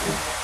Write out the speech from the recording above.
Bye.